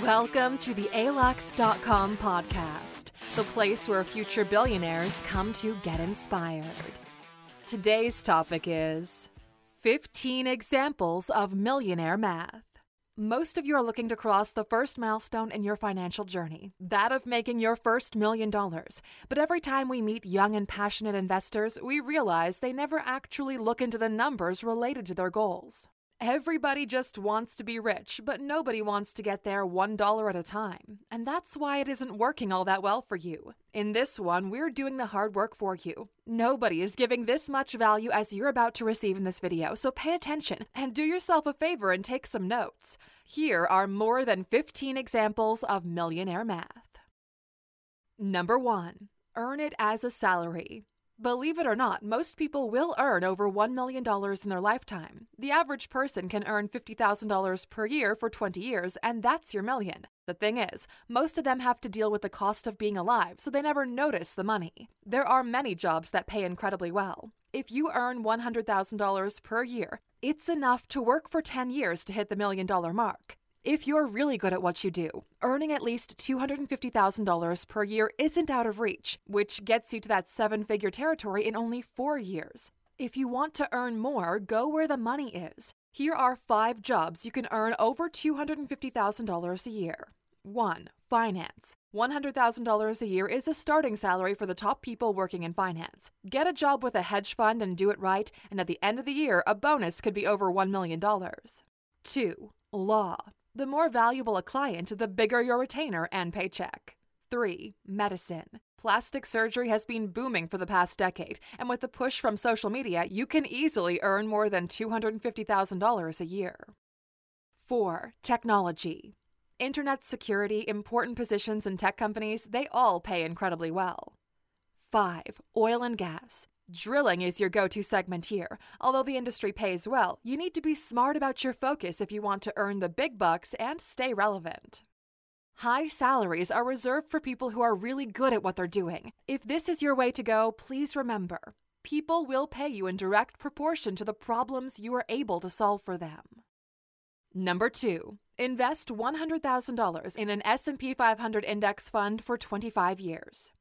Welcome to the ALUX.com podcast, the place where future billionaires come to get inspired. Today's topic is 15 examples of millionaire math. Most of you are looking to cross the first milestone in your financial journey, that of making your first million dollars. But every time we meet young and passionate investors, we realize they never actually look into the numbers related to their goals. Everybody just wants to be rich, but nobody wants to get there $1 at a time. And that's why it isn't working all that well for you. In this one, we're doing the hard work for you. Nobody is giving this much value as you're about to receive in this video, so pay attention and do yourself a favor and take some notes. Here are more than 15 examples of millionaire math. Number 1. Earn it as a salary. Believe it or not, most people will earn over $1 million in their lifetime. The average person can earn $50,000 per year for 20 years, and that's your million. The thing is, most of them have to deal with the cost of being alive, so they never notice the money. There are many jobs that pay incredibly well. If you earn $100,000 per year, it's enough to work for 10 years to hit the million dollar mark. If you're really good at what you do, earning at least $250,000 per year isn't out of reach, which gets you to that seven figure territory in only four years. If you want to earn more, go where the money is. Here are five jobs you can earn over $250,000 a year. 1. Finance. $100,000 a year is a starting salary for the top people working in finance. Get a job with a hedge fund and do it right, and at the end of the year, a bonus could be over $1 million. 2. Law. The more valuable a client, the bigger your retainer and paycheck. 3. Medicine. Plastic surgery has been booming for the past decade, and with the push from social media, you can easily earn more than $250,000 a year. 4. Technology. Internet security, important positions in tech companies, they all pay incredibly well. 5. Oil and gas. Drilling is your go to segment here. Although the industry pays well, you need to be smart about your focus if you want to earn the big bucks and stay relevant. High salaries are reserved for people who are really good at what they're doing. If this is your way to go, please remember people will pay you in direct proportion to the problems you are able to solve for them. Number 2. Invest $100,000 in an S&P 500 index fund for 25 years.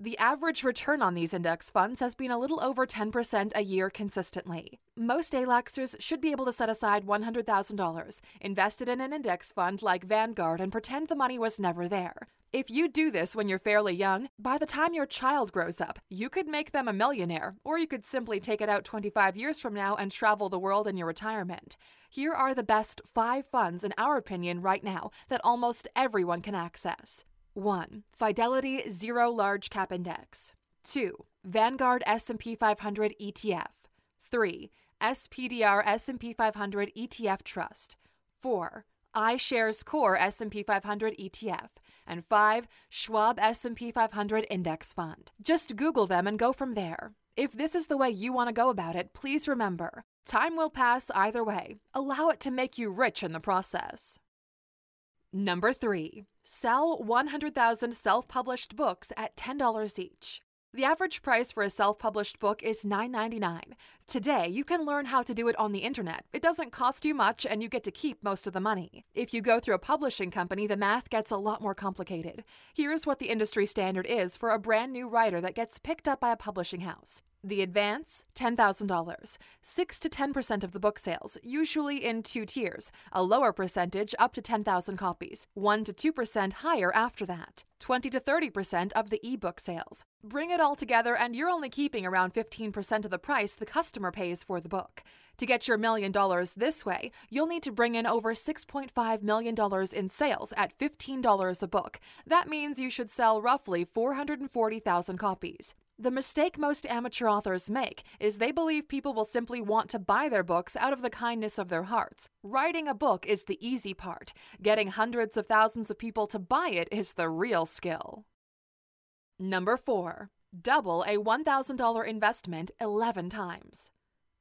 The average return on these index funds has been a little over 10% a year consistently. Most ALUXers should be able to set aside $100,000, invest it in an index fund like Vanguard, and pretend the money was never there. If you do this when you're fairly young, by the time your child grows up, you could make them a millionaire, or you could simply take it out 25 years from now and travel the world in your retirement. Here are the best five funds, in our opinion, right now that almost everyone can access. 1. Fidelity Zero Large Cap Index. 2. Vanguard S&P 500 ETF. 3. SPDR S&P 500 ETF Trust. 4. iShares Core S&P 500 ETF. And 5. Schwab S&P 500 Index Fund. Just Google them and go from there. If this is the way you want to go about it, please remember, time will pass either way. Allow it to make you rich in the process. Number 3. Sell 100,000 self published books at $10 each. The average price for a self published book is $9.99. Today, you can learn how to do it on the internet. It doesn't cost you much, and you get to keep most of the money. If you go through a publishing company, the math gets a lot more complicated. Here's what the industry standard is for a brand new writer that gets picked up by a publishing house. The advance, $10,000. 6 to 10% of the book sales, usually in two tiers, a lower percentage up to 10,000 copies, 1 to 2% higher after that, 20 to 30% of the ebook sales. Bring it all together and you're only keeping around 15% of the price the customer pays for the book. To get your million dollars this way, you'll need to bring in over $6.5 million in sales at $15 a book. That means you should sell roughly 440,000 copies. The mistake most amateur authors make is they believe people will simply want to buy their books out of the kindness of their hearts. Writing a book is the easy part. Getting hundreds of thousands of people to buy it is the real skill. Number 4. Double a $1,000 investment 11 times.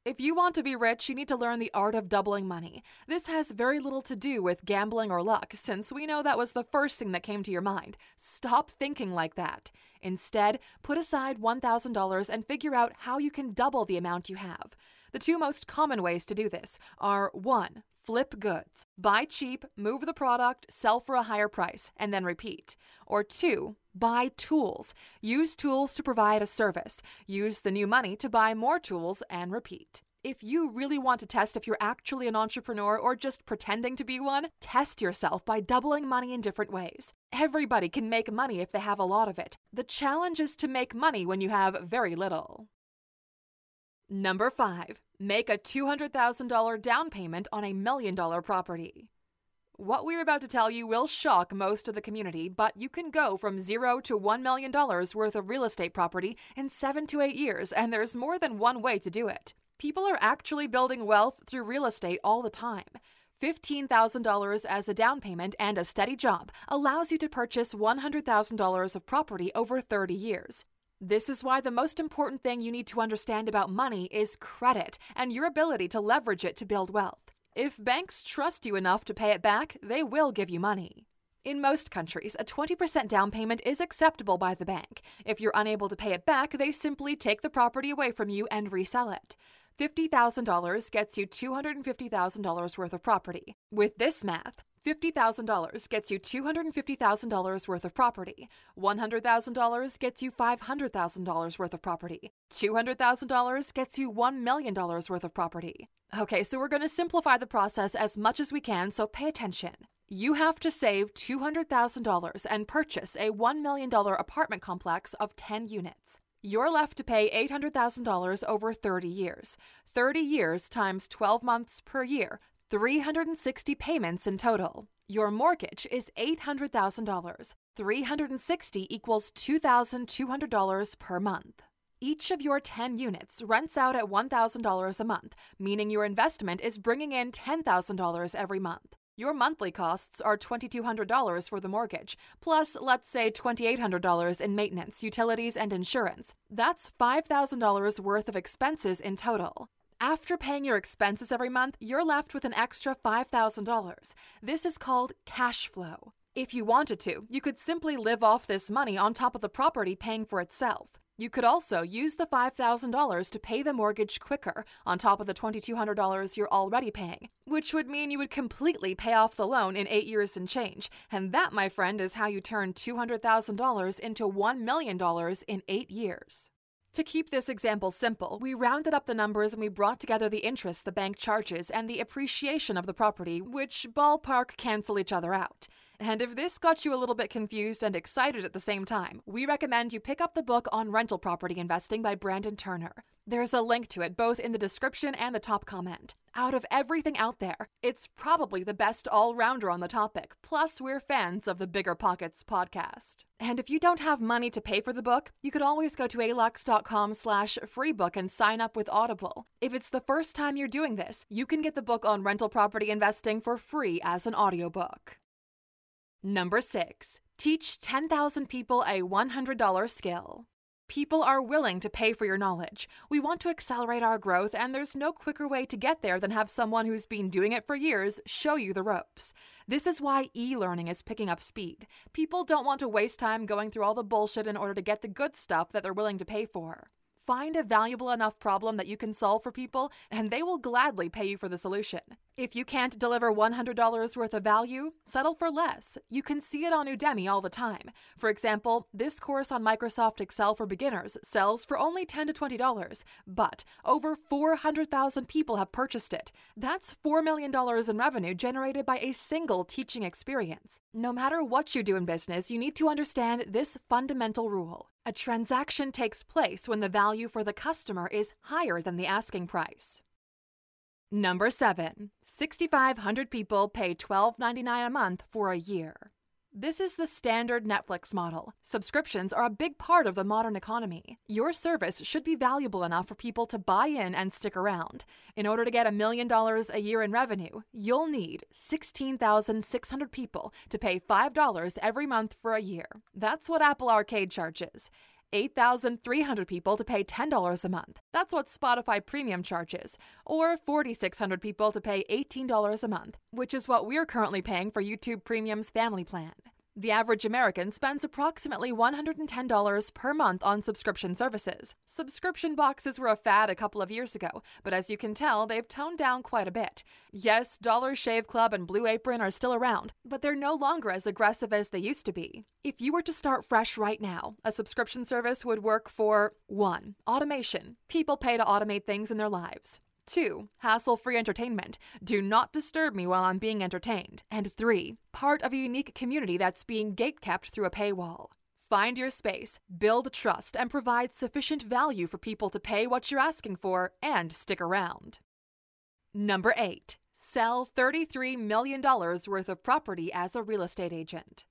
If you want to be rich, you need to learn the art of doubling money. This has very little to do with gambling or luck, since we know that was the first thing that came to your mind. Stop thinking like that. Instead, put aside $1,000 and figure out how you can double the amount you have. The two most common ways to do this are 1. Flip goods. Buy cheap, move the product, sell for a higher price, and then repeat. Or two, buy tools. Use tools to provide a service. Use the new money to buy more tools and repeat. If you really want to test if you're actually an entrepreneur or just pretending to be one, test yourself by doubling money in different ways. Everybody can make money if they have a lot of it. The challenge is to make money when you have very little. Number five, make a $200,000 down payment on a million dollar property. What we're about to tell you will shock most of the community, but you can go from zero to $1 million worth of real estate property in seven to eight years, and there's more than one way to do it. People are actually building wealth through real estate all the time. $15,000 as a down payment and a steady job allows you to purchase $100,000 of property over 30 years. This is why the most important thing you need to understand about money is credit and your ability to leverage it to build wealth. If banks trust you enough to pay it back, they will give you money. In most countries, a 20% down payment is acceptable by the bank. If you're unable to pay it back, they simply take the property away from you and resell it. $50,000 gets you $250,000 worth of property. With this math, $50,000 gets you $250,000 worth of property. $100,000 gets you $500,000 worth of property. $200,000 gets you $1 million worth of property. Okay, so we're going to simplify the process as much as we can, so pay attention. You have to save $200,000 and purchase a $1 million apartment complex of 10 units. You're left to pay $800,000 over 30 years. 30 years times 12 months per year, 360 payments in total. Your mortgage is $800,000. 360 equals $2,200 per month. Each of your 10 units rents out at $1,000 a month, meaning your investment is bringing in $10,000 every month. Your monthly costs are $2,200 for the mortgage, plus, let's say, $2,800 in maintenance, utilities, and insurance. That's $5,000 worth of expenses in total. After paying your expenses every month, you're left with an extra $5,000. This is called cash flow. If you wanted to, you could simply live off this money on top of the property paying for itself. You could also use the $5,000 to pay the mortgage quicker, on top of the $2,200 you're already paying, which would mean you would completely pay off the loan in eight years and change. And that, my friend, is how you turn $200,000 into $1 million in eight years. To keep this example simple, we rounded up the numbers and we brought together the interest the bank charges and the appreciation of the property, which ballpark cancel each other out. And if this got you a little bit confused and excited at the same time, we recommend you pick up the book on rental property investing by Brandon Turner. There's a link to it both in the description and the top comment. Out of everything out there, it's probably the best all rounder on the topic. Plus, we're fans of the Bigger Pockets podcast. And if you don't have money to pay for the book, you could always go to alux.com slash freebook and sign up with Audible. If it's the first time you're doing this, you can get the book on rental property investing for free as an audiobook. Number six, teach 10,000 people a $100 skill. People are willing to pay for your knowledge. We want to accelerate our growth, and there's no quicker way to get there than have someone who's been doing it for years show you the ropes. This is why e learning is picking up speed. People don't want to waste time going through all the bullshit in order to get the good stuff that they're willing to pay for. Find a valuable enough problem that you can solve for people, and they will gladly pay you for the solution. If you can't deliver $100 worth of value, settle for less. You can see it on Udemy all the time. For example, this course on Microsoft Excel for beginners sells for only 10 to $20, but over 400,000 people have purchased it. That's $4 million in revenue generated by a single teaching experience. No matter what you do in business, you need to understand this fundamental rule. A transaction takes place when the value for the customer is higher than the asking price. Number 7. 6,500 people pay $12.99 a month for a year. This is the standard Netflix model. Subscriptions are a big part of the modern economy. Your service should be valuable enough for people to buy in and stick around. In order to get a million dollars a year in revenue, you'll need 16,600 people to pay $5 every month for a year. That's what Apple Arcade charges. 8,300 people to pay $10 a month. That's what Spotify Premium charges. Or 4,600 people to pay $18 a month, which is what we're currently paying for YouTube Premium's family plan. The average American spends approximately $110 per month on subscription services. Subscription boxes were a fad a couple of years ago, but as you can tell, they've toned down quite a bit. Yes, Dollar Shave Club and Blue Apron are still around, but they're no longer as aggressive as they used to be. If you were to start fresh right now, a subscription service would work for 1. Automation. People pay to automate things in their lives. 2. Hassle free entertainment. Do not disturb me while I'm being entertained. And 3. Part of a unique community that's being gatekept through a paywall. Find your space, build trust, and provide sufficient value for people to pay what you're asking for and stick around. Number 8. Sell $33 million worth of property as a real estate agent.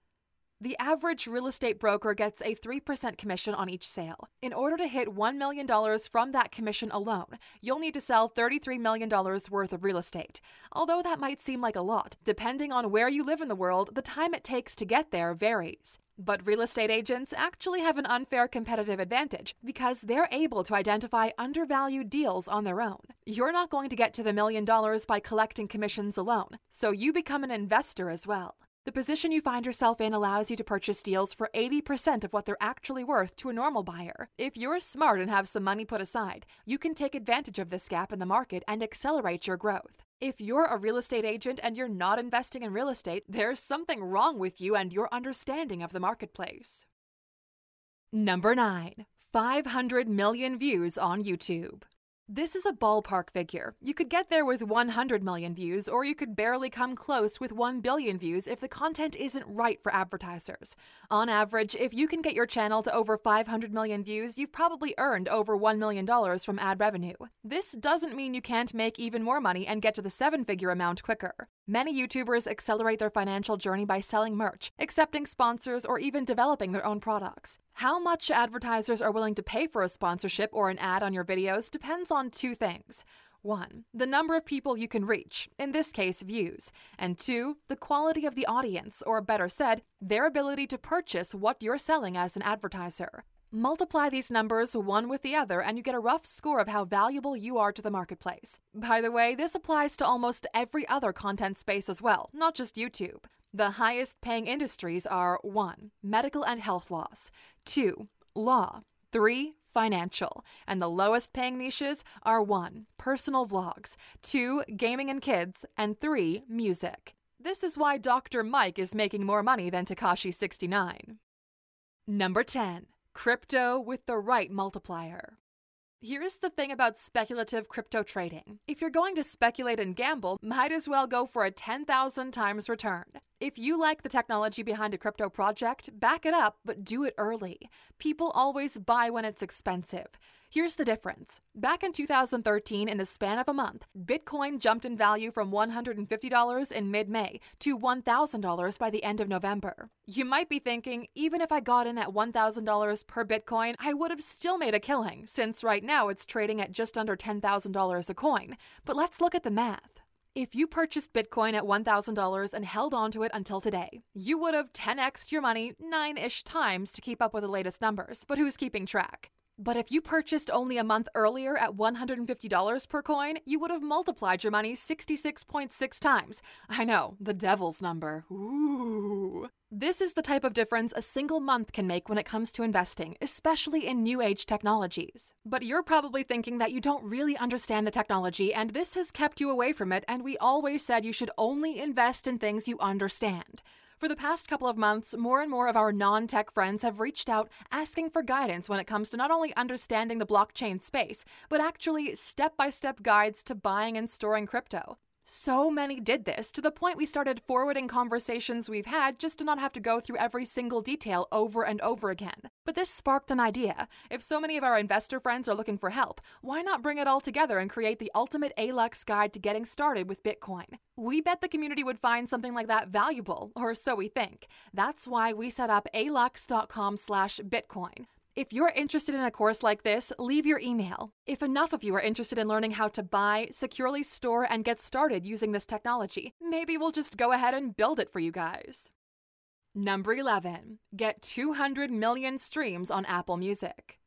The average real estate broker gets a 3% commission on each sale. In order to hit $1 million from that commission alone, you'll need to sell $33 million worth of real estate. Although that might seem like a lot, depending on where you live in the world, the time it takes to get there varies. But real estate agents actually have an unfair competitive advantage because they're able to identify undervalued deals on their own. You're not going to get to the million dollars by collecting commissions alone, so you become an investor as well. The position you find yourself in allows you to purchase deals for 80% of what they're actually worth to a normal buyer. If you're smart and have some money put aside, you can take advantage of this gap in the market and accelerate your growth. If you're a real estate agent and you're not investing in real estate, there's something wrong with you and your understanding of the marketplace. Number 9. 500 million views on YouTube. This is a ballpark figure. You could get there with 100 million views, or you could barely come close with 1 billion views if the content isn't right for advertisers. On average, if you can get your channel to over 500 million views, you've probably earned over $1 million from ad revenue. This doesn't mean you can't make even more money and get to the seven figure amount quicker. Many YouTubers accelerate their financial journey by selling merch, accepting sponsors, or even developing their own products. How much advertisers are willing to pay for a sponsorship or an ad on your videos depends on two things. One, the number of people you can reach, in this case, views. And two, the quality of the audience, or better said, their ability to purchase what you're selling as an advertiser. Multiply these numbers one with the other, and you get a rough score of how valuable you are to the marketplace. By the way, this applies to almost every other content space as well, not just YouTube. The highest paying industries are 1. Medical and health loss, 2. Law, 3. Financial, and the lowest paying niches are 1. Personal vlogs, 2. Gaming and kids, and 3. Music. This is why Dr. Mike is making more money than Tekashi69. Number 10. Crypto with the right multiplier. Here's the thing about speculative crypto trading. If you're going to speculate and gamble, might as well go for a 10,000 times return. If you like the technology behind a crypto project, back it up, but do it early. People always buy when it's expensive. Here's the difference. Back in 2013, in the span of a month, Bitcoin jumped in value from $150 in mid May to $1,000 by the end of November. You might be thinking, even if I got in at $1,000 per Bitcoin, I would have still made a killing, since right now it's trading at just under $10,000 a coin. But let's look at the math. If you purchased Bitcoin at $1,000 and held onto it until today, you would have 10xed your money nine ish times to keep up with the latest numbers. But who's keeping track? But if you purchased only a month earlier at $150 per coin, you would have multiplied your money 66.6 times. I know, the devil's number. Ooh. This is the type of difference a single month can make when it comes to investing, especially in new age technologies. But you're probably thinking that you don't really understand the technology, and this has kept you away from it, and we always said you should only invest in things you understand. For the past couple of months, more and more of our non tech friends have reached out asking for guidance when it comes to not only understanding the blockchain space, but actually step by step guides to buying and storing crypto. So many did this to the point we started forwarding conversations we've had just to not have to go through every single detail over and over again. But this sparked an idea. If so many of our investor friends are looking for help, why not bring it all together and create the ultimate ALUX guide to getting started with Bitcoin? We bet the community would find something like that valuable, or so we think. That's why we set up alux.com slash Bitcoin. If you're interested in a course like this, leave your email. If enough of you are interested in learning how to buy, securely store, and get started using this technology, maybe we'll just go ahead and build it for you guys. Number 11. Get 200 million streams on Apple Music.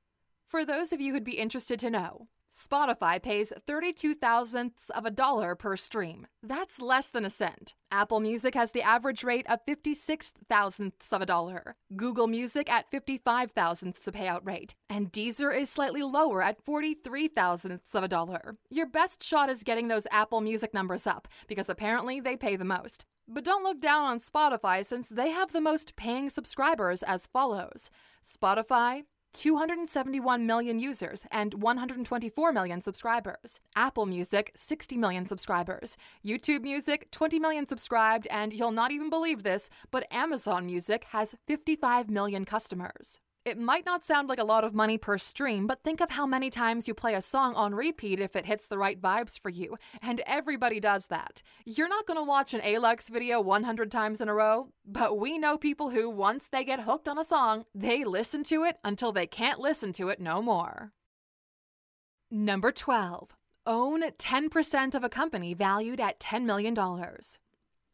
For those of you who'd be interested to know, Spotify pays 32 thousandths of a dollar per stream. That's less than a cent. Apple Music has the average rate of 56 thousandths of a dollar. Google Music at 55 thousandths a payout rate. And Deezer is slightly lower at 43 thousandths of a dollar. Your best shot is getting those Apple Music numbers up, because apparently they pay the most. But don't look down on Spotify since they have the most paying subscribers as follows Spotify, 271 million users and 124 million subscribers. Apple Music, 60 million subscribers. YouTube Music, 20 million subscribed, and you'll not even believe this, but Amazon Music has 55 million customers. It might not sound like a lot of money per stream, but think of how many times you play a song on repeat if it hits the right vibes for you, and everybody does that. You're not going to watch an Alux video 100 times in a row, but we know people who, once they get hooked on a song, they listen to it until they can't listen to it no more. Number 12. Own 10% of a company valued at $10 million.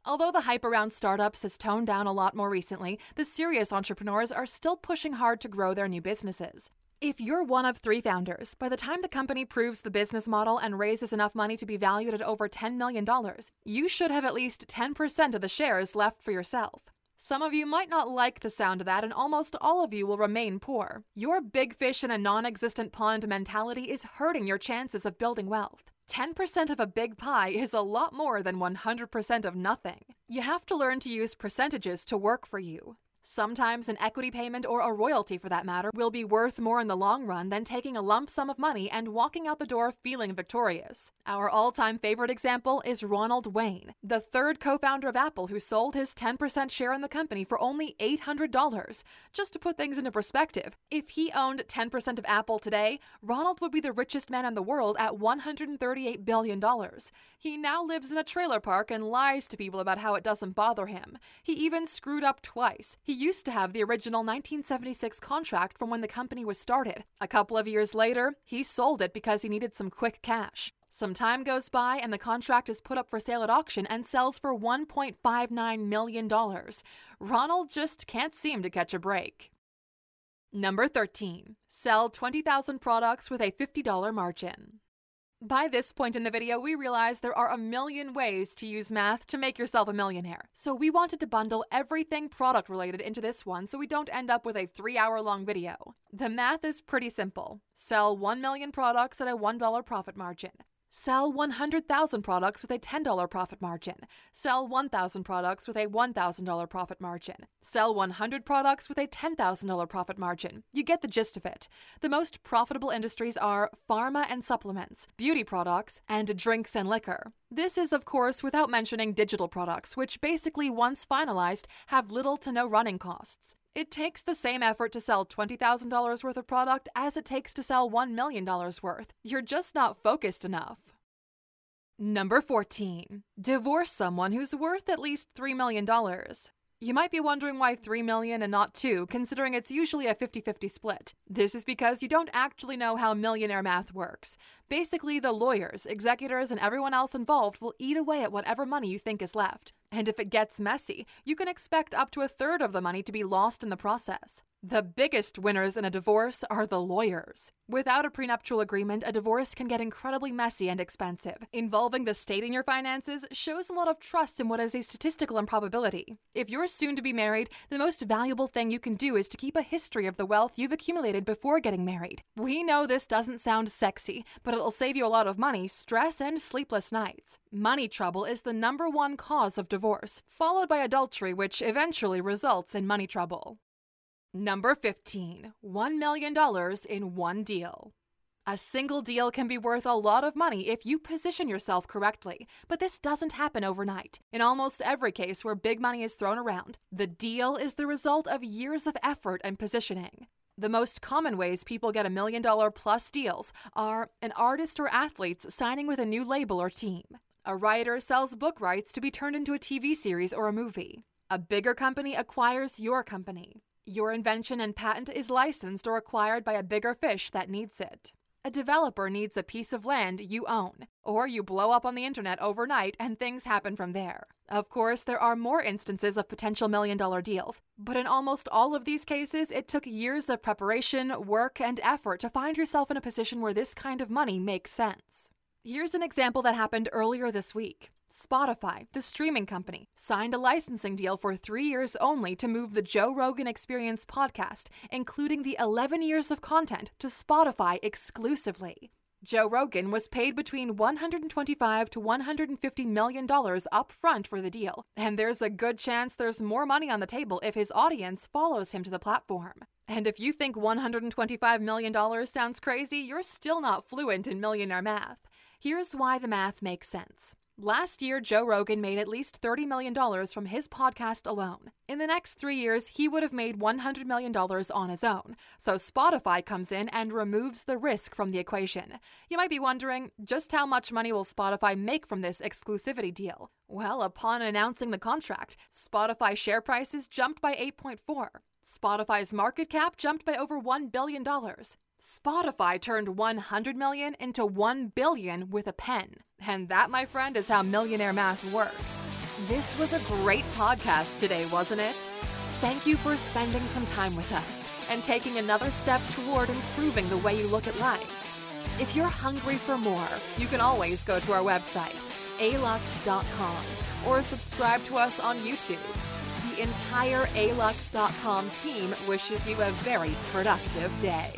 Although the hype around startups has toned down a lot more recently, the serious entrepreneurs are still pushing hard to grow their new businesses. If you're one of three founders, by the time the company proves the business model and raises enough money to be valued at over $10 million, you should have at least 10% of the shares left for yourself. Some of you might not like the sound of that, and almost all of you will remain poor. Your big fish in a non existent pond mentality is hurting your chances of building wealth. 10% of a big pie is a lot more than 100% of nothing. You have to learn to use percentages to work for you. Sometimes an equity payment or a royalty for that matter will be worth more in the long run than taking a lump sum of money and walking out the door feeling victorious. Our all time favorite example is Ronald Wayne, the third co founder of Apple who sold his 10% share in the company for only $800. Just to put things into perspective, if he owned 10% of Apple today, Ronald would be the richest man in the world at $138 billion. He now lives in a trailer park and lies to people about how it doesn't bother him. He even screwed up twice. He used to have the original 1976 contract from when the company was started. A couple of years later, he sold it because he needed some quick cash. Some time goes by and the contract is put up for sale at auction and sells for $1.59 million. Ronald just can't seem to catch a break. Number 13. Sell 20,000 products with a $50 margin. By this point in the video, we realize there are a million ways to use math to make yourself a millionaire. So we wanted to bundle everything product related into this one so we don't end up with a three hour long video. The math is pretty simple. Sell 1 million products at a $1 profit margin. Sell 100,000 products with a $10 profit margin. Sell 1,000 products with a $1,000 profit margin. Sell 100 products with a $10,000 profit margin. You get the gist of it. The most profitable industries are pharma and supplements, beauty products, and drinks and liquor. This is, of course, without mentioning digital products, which basically, once finalized, have little to no running costs. It takes the same effort to sell $20,000 worth of product as it takes to sell $1 million worth. You're just not focused enough. Number 14. Divorce someone who's worth at least $3 million. You might be wondering why 3 million and not 2, considering it's usually a 50-50 split. This is because you don't actually know how millionaire math works. Basically, the lawyers, executors, and everyone else involved will eat away at whatever money you think is left. And if it gets messy, you can expect up to a third of the money to be lost in the process. The biggest winners in a divorce are the lawyers. Without a prenuptial agreement, a divorce can get incredibly messy and expensive. Involving the state in your finances shows a lot of trust in what is a statistical improbability. If you're soon to be married, the most valuable thing you can do is to keep a history of the wealth you've accumulated before getting married. We know this doesn't sound sexy, but it'll save you a lot of money, stress, and sleepless nights. Money trouble is the number one cause of divorce, followed by adultery, which eventually results in money trouble. Number 15 $1 million in one deal. A single deal can be worth a lot of money if you position yourself correctly, but this doesn't happen overnight. In almost every case where big money is thrown around, the deal is the result of years of effort and positioning. The most common ways people get a million dollar plus deals are an artist or athletes signing with a new label or team. A writer sells book rights to be turned into a TV series or a movie. A bigger company acquires your company. Your invention and patent is licensed or acquired by a bigger fish that needs it. A developer needs a piece of land you own, or you blow up on the internet overnight and things happen from there. Of course, there are more instances of potential million dollar deals, but in almost all of these cases, it took years of preparation, work, and effort to find yourself in a position where this kind of money makes sense. Here's an example that happened earlier this week. Spotify, the streaming company, signed a licensing deal for three years only to move the Joe Rogan Experience podcast, including the 11 years of content, to Spotify exclusively. Joe Rogan was paid between 125 to 150 million dollars up front for the deal, and there's a good chance there's more money on the table if his audience follows him to the platform. And if you think 125 million dollars sounds crazy, you're still not fluent in millionaire math. Here's why the math makes sense. Last year, Joe Rogan made at least $30 million from his podcast alone. In the next three years, he would have made $100 million on his own. So Spotify comes in and removes the risk from the equation. You might be wondering just how much money will Spotify make from this exclusivity deal? Well, upon announcing the contract, Spotify share prices jumped by 8.4. Spotify's market cap jumped by over $1 billion. Spotify turned 100 million into 1 billion with a pen. And that, my friend, is how millionaire math works. This was a great podcast today, wasn't it? Thank you for spending some time with us and taking another step toward improving the way you look at life. If you're hungry for more, you can always go to our website, alux.com, or subscribe to us on YouTube. The entire alux.com team wishes you a very productive day.